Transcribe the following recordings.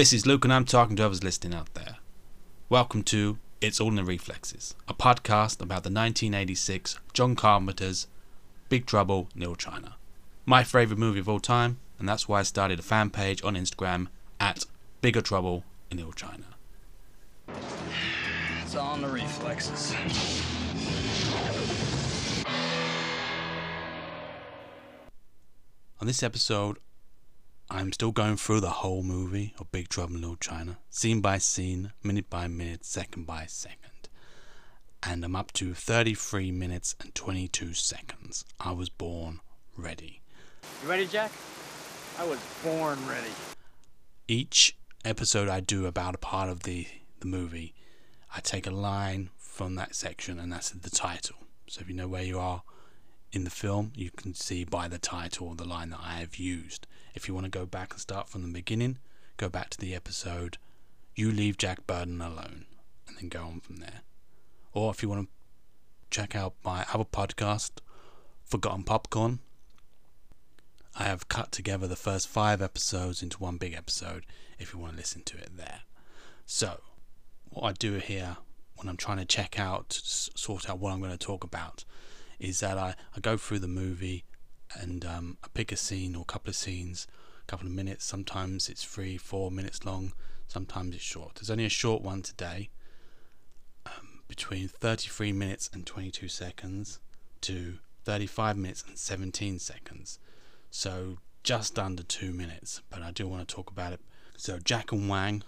This is Luke, and I'm talking to others listening out there. Welcome to It's All in the Reflexes, a podcast about the 1986 John Carpenter's Big Trouble in Little China. My favourite movie of all time, and that's why I started a fan page on Instagram at Bigger Trouble in Little China. It's all in the reflexes. On this episode, I'm still going through the whole movie of Big Trouble in Little China, scene by scene, minute by minute, second by second. And I'm up to 33 minutes and 22 seconds. I was born ready. You ready, Jack? I was born ready. Each episode I do about a part of the, the movie, I take a line from that section, and that's the title. So if you know where you are in the film, you can see by the title the line that I have used. If you want to go back and start from the beginning, go back to the episode You Leave Jack Burton Alone, and then go on from there. Or if you want to check out my other podcast, Forgotten Popcorn, I have cut together the first five episodes into one big episode if you want to listen to it there. So, what I do here when I'm trying to check out, sort out what I'm going to talk about, is that I, I go through the movie and um, I pick a scene or a couple of scenes, a couple of minutes. Sometimes it's three, four minutes long. Sometimes it's short. There's only a short one today, um, between 33 minutes and 22 seconds to 35 minutes and 17 seconds. So just under two minutes, but I do want to talk about it. So Jack and Wang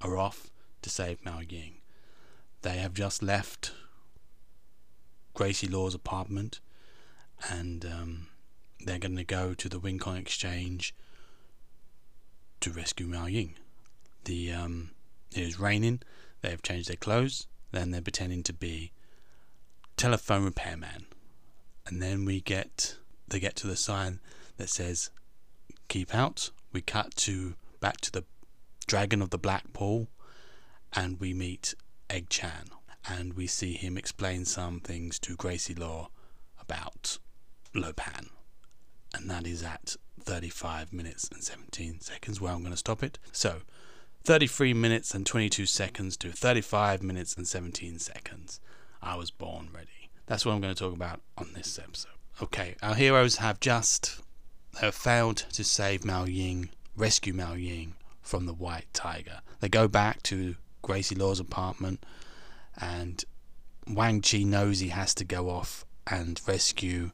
are off to save Mao Ying. They have just left Gracie Law's apartment, and um, they're going to go to the Wing Kong Exchange to rescue Mao Ying. The um, it is raining. They have changed their clothes. Then they're pretending to be telephone repairman, and then we get they get to the sign that says "Keep out." We cut to back to the Dragon of the Black Pool, and we meet Egg Shen, and we see him explain some things to Gracie Law about Lo Pan, and that is at 35 minutes and 17 seconds where I'm going to stop it. So, 33 minutes and 22 seconds to 35 minutes and 17 seconds. I was born ready. That's what I'm going to talk about on this episode. Okay, our heroes have just have failed to save Mao Ying, rescue Mao Ying from the White Tiger. They go back to Gracie Law's apartment, and Wang Chi knows he has to go off and rescue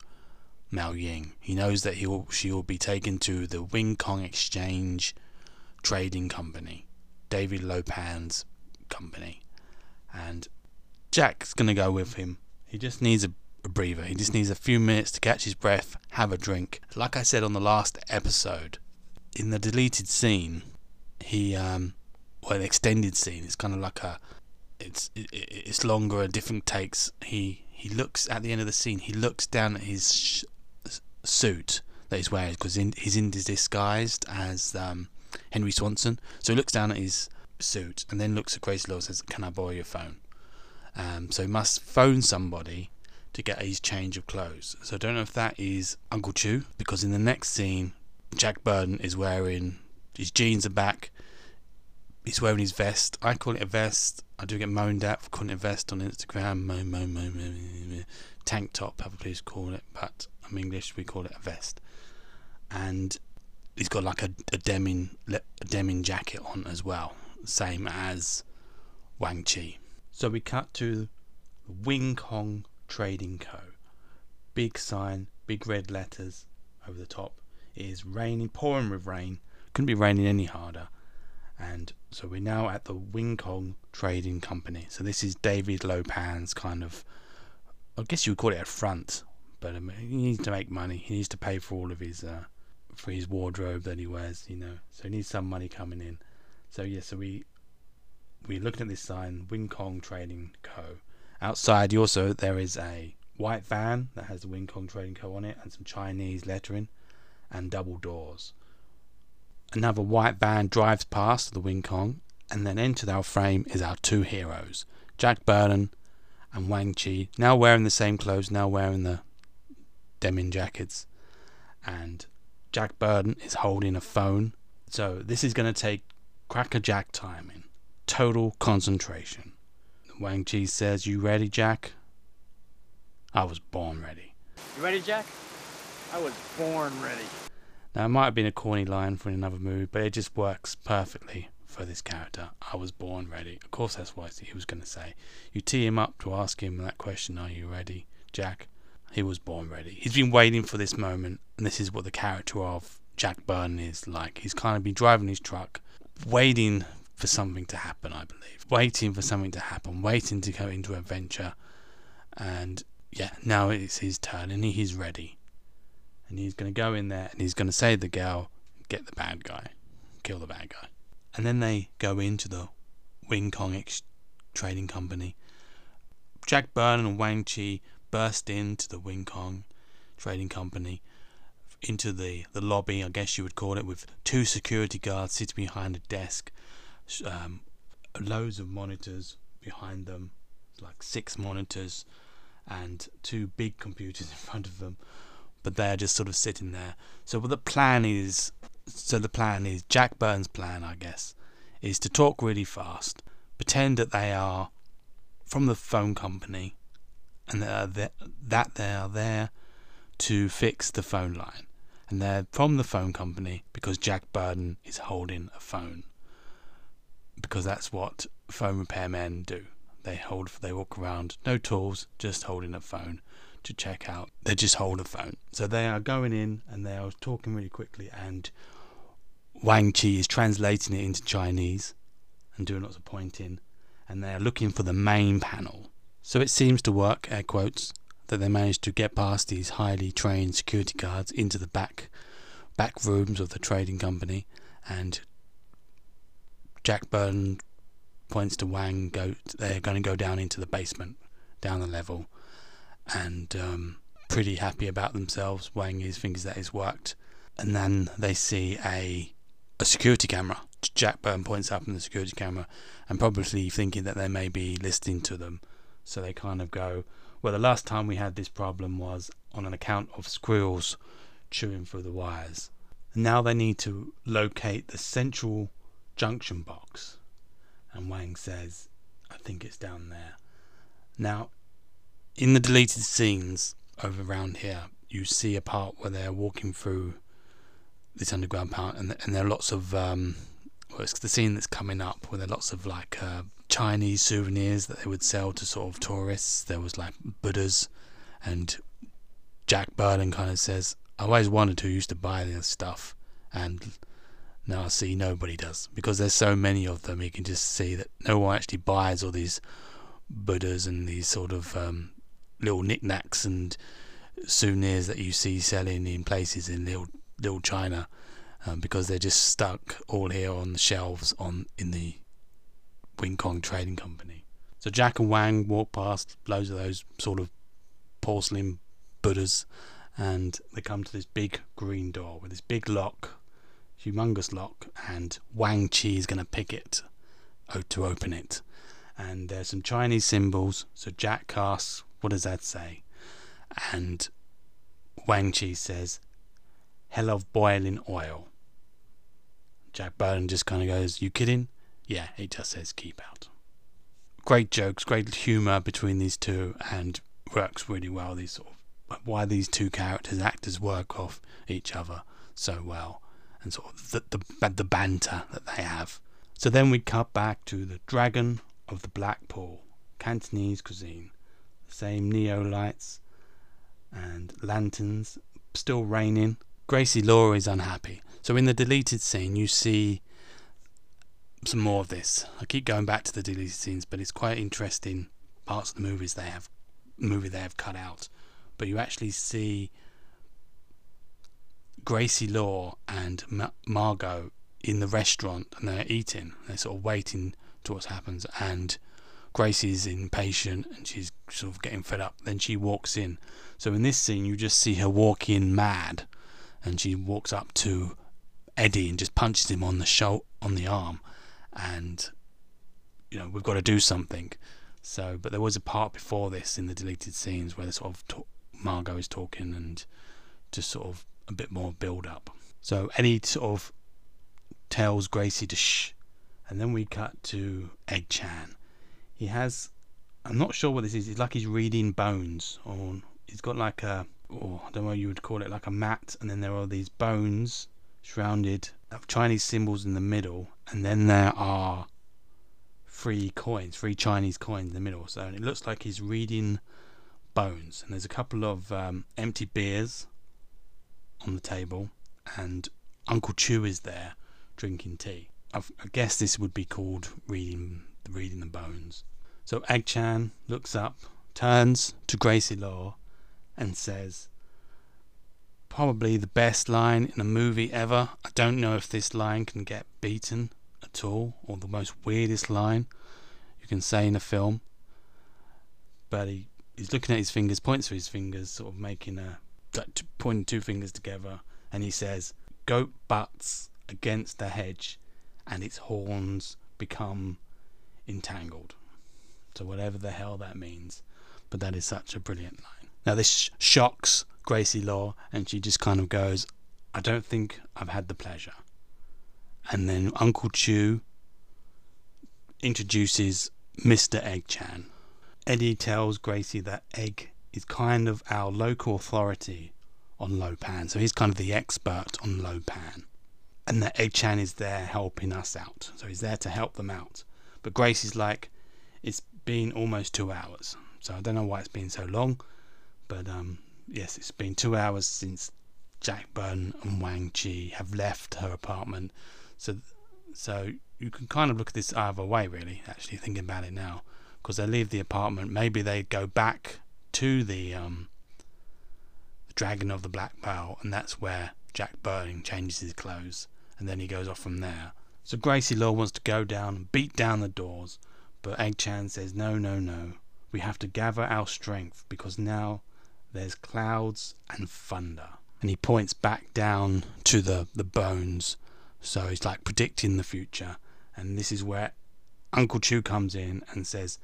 Mao Ying. He knows that he will, she will be taken to the Wing Kong Exchange Trading Company, David Lo Pan's company, and Jack's gonna go with him. He just needs a, a breather. He just needs a few minutes to catch his breath, have a drink. Like I said on the last episode, in the deleted scene, he um, well, an extended scene. It's kind of like a, it's it, it's longer, different takes. He he looks at the end of the scene. He looks down at his sh- suit that he's wearing because he's in disguised as um, Henry Swanson. So he looks down at his suit and then looks at Grace Law and says, "Can I borrow your phone?" Um, so he must phone somebody to get his change of clothes. So I don't know if that is Uncle Chu because in the next scene, Jack Burton is wearing his jeans are back. He's wearing his vest. I call it a vest. I do get moaned at for calling it a vest on Instagram. Mo, mo, mo, mo, mo, Tank top, other please call it, but I'm English. We call it a vest. And he's got like a, a denim a denim jacket on as well, same as Wang Chi. So we cut to Wing Kong Trading Co. Big sign, big red letters over the top. It is raining, pouring with rain. Couldn't be raining any harder. And so we're now at the Wing Kong Trading Company. So this is David Lo Pan's kind of, I guess you would call it a front, but um, he needs to make money. He needs to pay for all of his, uh, for his wardrobe that he wears, you know. So he needs some money coming in. So yeah, so we we're looking at this sign, Wing Kong Trading Co. Outside, you also there is a white van that has the Wing Kong Trading Co. on it and some Chinese lettering and double doors. Another white van drives past the Wing Kong, and then into our frame is our two heroes, Jack Burton and Wang Chi, now wearing the same clothes, now wearing the denim jackets, and Jack Burton is holding a phone. So this is going to take crackerjack timing, total concentration. Wang Chi says, You ready, Jack? I was born ready. You ready, Jack? I was born ready. Now, it might have been a corny line for another movie, but it just works perfectly for this character. I was born ready. Of course, that's what he was going to say. You tee him up to ask him that question Are you ready, Jack? He was born ready. He's been waiting for this moment, and this is what the character of Jack Burton is like. He's kind of been driving his truck, waiting for something to happen, I believe. Waiting for something to happen, waiting to go into adventure. And yeah, now it's his turn, and he's ready and he's going to go in there and he's going to save the girl, get the bad guy, kill the bad guy. And then they go into the Wing Kong Ex- Trading Company. Jack Byrne and Wang Chi burst into the Wing Kong Trading Company, into the, the lobby, I guess you would call it, with two security guards sitting behind a desk, um, loads of monitors behind them, like six monitors, and two big computers in front of them but they're just sort of sitting there. So what the plan is, so the plan is Jack Burton's plan, I guess, is to talk really fast, pretend that they are from the phone company, and that they are there to fix the phone line, and they're from the phone company because Jack Burton is holding a phone, because that's what phone repairmen do. They hold, they walk around, no tools, just holding a phone to check out. They just hold a phone. So they are going in and they are talking really quickly, and Wang Chi is translating it into Chinese and doing lots of pointing, and they are looking for the main panel. So it seems to work, air quotes, that they managed to get past these highly trained security guards into the back back rooms of the trading company, and Jack Burton points to Wang. Go, they're going to go down into the basement, down the level, and um, pretty happy about themselves. Wang is thinks that it's worked, and then they see a a security camera. Jack Burton points up in the security camera, and probably thinking that they may be listening to them. So they kind of go, well, the last time we had this problem was on an account of squirrels chewing through the wires. now they need to locate the central junction box. And Wang says, I think it's down there. Now, in the deleted scenes over around here, you see a part where they're walking through this underground part, and and there are lots of um, well, it's the scene that's coming up where there are lots of like uh, Chinese souvenirs that they would sell to sort of tourists. There was like Buddhas, and Jack Burton kind of says, "I always wondered who used to buy this stuff," and now I see nobody does because there's so many of them. You can just see that no one actually buys all these Buddhas and these sort of um, little knickknacks and souvenirs that you see selling in places in little little China um, because they're just stuck all here on the shelves on in the Wing Kong Trading Company. So Jack and Wang walk past loads of those sort of porcelain Buddhas and they come to this big green door with this big lock, humongous lock, and Wang Chi is going to pick it to open it. And there's some Chinese symbols. So Jack casts what does that say? And Wang Chi says, Hell of boiling oil. Jack Burton just kind of goes, You kidding? Yeah, he just says, Keep out. Great jokes, great humour between these two, and works really well. These sort of why these two characters, actors, work off each other so well, and sort of the, the, the banter that they have. So then we cut back to the Dragon of the Black Pool, Cantonese cuisine the same neo lights and lanterns, still raining. Gracie Law is unhappy. So in the deleted scene, you see some more of this. I keep going back to the deleted scenes, but it's quite interesting parts of the movies they have movie they have cut out. But you actually see Gracie Law and Ma- Margo in the restaurant, and they're eating. They're sort of waiting to what happens, and Gracie's impatient and she's sort of getting fed up. Then she walks in. So in this scene, you just see her walk in mad, and she walks up to Eddie and just punches him on the shoulder, on the arm, and you know we've got to do something. So, but there was a part before this in the deleted scenes where the sort of talk, Margo is talking and just sort of a bit more build up. So Eddie sort of tells Gracie to shh, And then we cut to Egg Shen. He has, I'm not sure what this is. It's like he's reading bones, or he's got like a, or I don't know what you would call it, like a mat, and then there are these bones surrounded of Chinese symbols in the middle, and then there are three coins, three Chinese coins in the middle. So it looks like he's reading bones, and there's a couple of um, empty beers on the table, and Uncle Chu is there drinking tea. I've, I guess this would be called reading reading the bones. So Egg Shen looks up, turns to Gracie Law, and says, "Probably the best line in a movie ever. I don't know if this line can get beaten at all, or the most weirdest line you can say in a film." But he, he's looking at his fingers, points to his fingers, sort of making a like, pointing two fingers together, and he says, "Goat butts against the hedge, and its horns become entangled." So whatever the hell that means, but that is such a brilliant line. Now this sh- shocks Gracie Law, and she just kind of goes, "I don't think I've had the pleasure." And then Uncle Chu introduces Mr. Egg Shen. Eddie tells Gracie that Egg is kind of our local authority on Lo Pan. So he's kind of the expert on Lo Pan. And that Egg Shen is there helping us out. So he's there to help them out. But Gracie's like, it's been almost two hours. So I don't know why it's been so long. But um, yes, it's been two hours since Jack Burton and Wang Chi have left her apartment. So, so you can kind of look at this either way, really. Actually, thinking about it now, because they leave the apartment. Maybe they go back to the um, the Dragon of the Black Pearl, and that's where Jack Burton changes his clothes, and then he goes off from there. So Gracie Law wants to go down and beat down the doors, but Egg Shen says, No, no, no. We have to gather our strength because now there's clouds and thunder. And he points back down to the, the bones. So he's like predicting the future. And this is where Uncle Chu comes in and says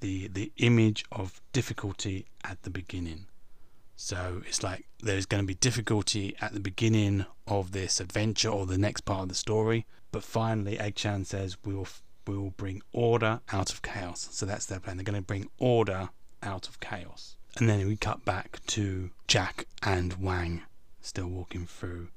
the the image of difficulty at the beginning. So it's like there's going to be difficulty at the beginning of this adventure or the next part of the story, but finally Egg Shen says we will we will bring order out of chaos. So that's their plan. They're going to bring order out of chaos. And then we cut back to Jack and Wang still walking through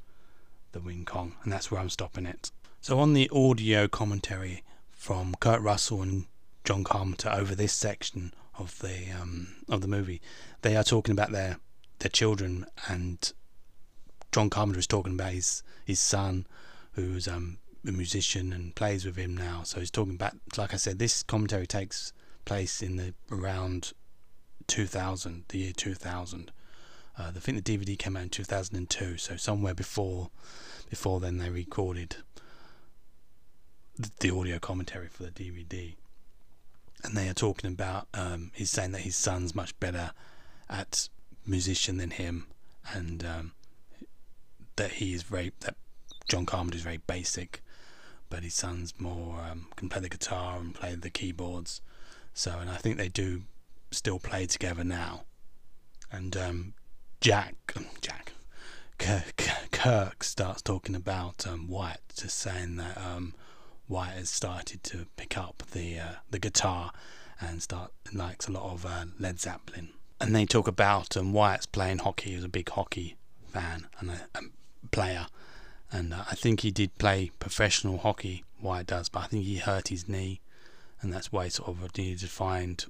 the Wing Kong, and that's where I'm stopping it. So on the audio commentary from Kurt Russell and John Carpenter over this section of the um, of the movie, they are talking about their their children, and John Carpenter is talking about his his son, who's um, a musician and plays with him now. So he's talking about, like I said, this commentary takes place in the around 2000, the year 2000. Uh, I think the DVD came out in 2002, so somewhere before before then they recorded the, the audio commentary for the DVD. And they are talking about, um, he's saying that his son's much better at musician than him, and um, that he is very, that John Carpenter is very basic, but his son's more, um, can play the guitar and play the keyboards. So, and I think they do still play together now. And um, Jack, Jack, Kurt, starts talking about um, Wyatt, just saying that um, Wyatt has started to pick up the uh, the guitar and start likes a lot of uh, Led Zeppelin. And they talk about um, Wyatt's playing hockey. He was a big hockey fan and a, a player, and uh, I think he did play professional hockey. Wyatt does, but I think he hurt his knee, and that's why he sort of needed to find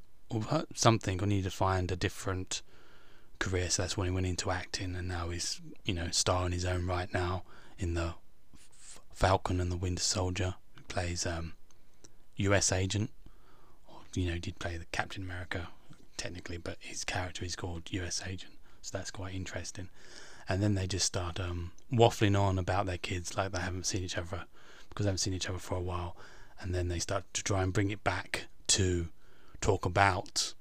something or needed to find a different career. So that's when he went into acting, and now he's you know starring his own right now in the Falcon and the Winter Soldier. Who plays um, U.S. agent, you know did play the Captain America technically, but his character is called U.S. agent. So that's quite interesting. And then they just start um, waffling on about their kids like they haven't seen each other because they haven't seen each other for a while. And then they start to try and bring it back to talk about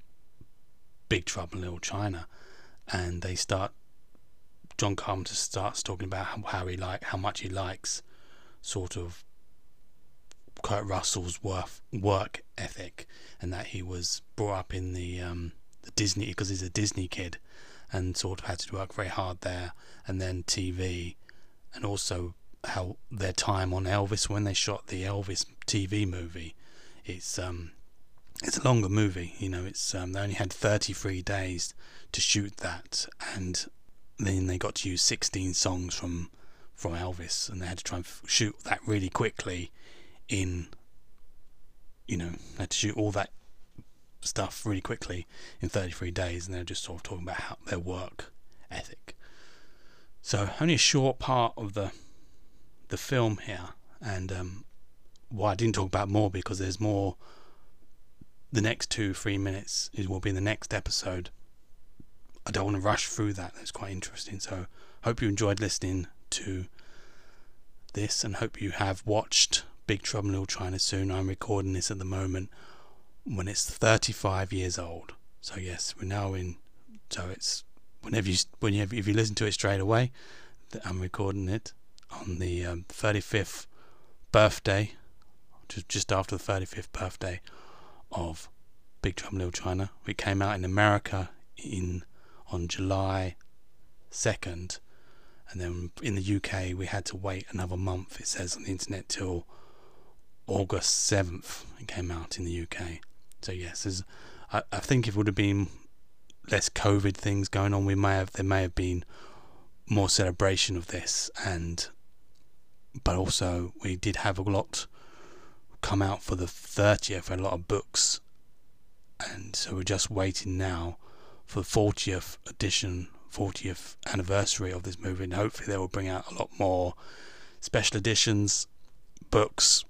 Big Trouble in Little China and they start. John Carpenter starts talking about how, he like how much he likes sort of Kurt Russell's work work ethic, and that he was brought up in the um, the Disney because he's a Disney kid, and sort of had to work very hard there, and then TV, and also how their time on Elvis when they shot the Elvis TV movie. It's um, it's a longer movie. You know, it's um, they only had 33 days to shoot that, and then they got to use 16 songs from from Elvis, and they had to try and f- shoot that really quickly. In you know, they had to shoot all that stuff really quickly in 33 days, and they're just sort of talking about how their work ethic. So only a short part of the the film here, and um, why I didn't talk about more because there's more. The next two three minutes is will be in the next episode. I don't want to rush through that. That's quite interesting. So hope you enjoyed listening to this, and hope you have watched Big Trouble in Little China soon. I'm recording this at the moment when it's 35 years old. So yes, we're now in. So it's whenever you when you if you listen to it straight away, I'm recording it on the um, 35th birthday, just just after the 35th birthday of Big Trouble Little China. It came out in America in on July 2nd, and then in the UK we had to wait another month. It says on the internet till August 7th. It came out in the UK. So yes, I, I think if it would have been less COVID things going on, we may have there may have been more celebration of this, and but also we did have a lot come out for the 30th, a lot of books, and so we're just waiting now for the 40th edition, 40th anniversary of this movie, and hopefully they will bring out a lot more special editions, books,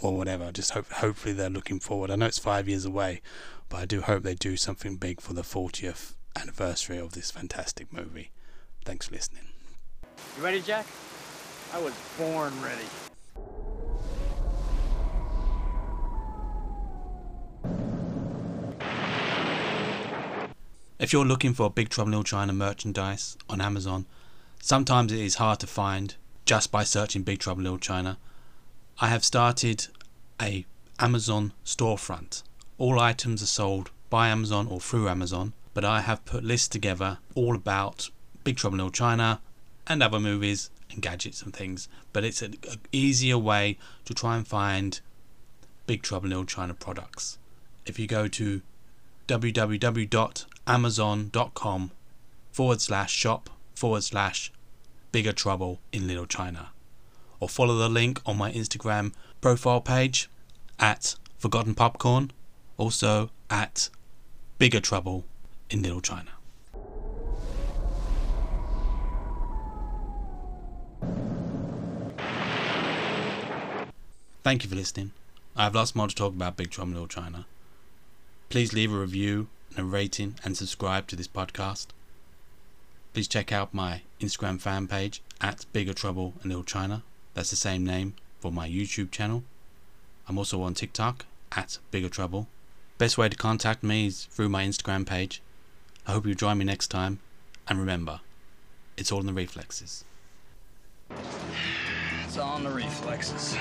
or whatever. Just hope, hopefully they're looking forward. I know it's five years away, but I do hope they do something big for the 40th anniversary of this fantastic movie. Thanks for listening. You ready, Jack? I was born ready. If you're looking for Big Trouble in Little China merchandise on Amazon, sometimes it is hard to find just by searching Big Trouble in Little China. I have started a Amazon storefront. All items are sold by Amazon or through Amazon, but I have put lists together all about Big Trouble in Little China and other movies and gadgets and things. But it's an easier way to try and find Big Trouble in Little China products. If you go to www.amazon.com forward slash shop forward slash bigger trouble in Little China or follow the link on my Instagram profile page at Forgotten Popcorn, also at Bigger Trouble in Little China. Thank you for listening. I have lots more to talk about Big Trouble in Little China. Please leave a review and a rating and subscribe to this podcast. Please check out my Instagram fan page at Bigger Trouble in Little China that's the same name for my YouTube channel. I'm also on TikTok at Bigger Trouble. Best way to contact me is through my Instagram page. I hope you join me next time. And remember, it's all in the reflexes. It's all in the reflexes.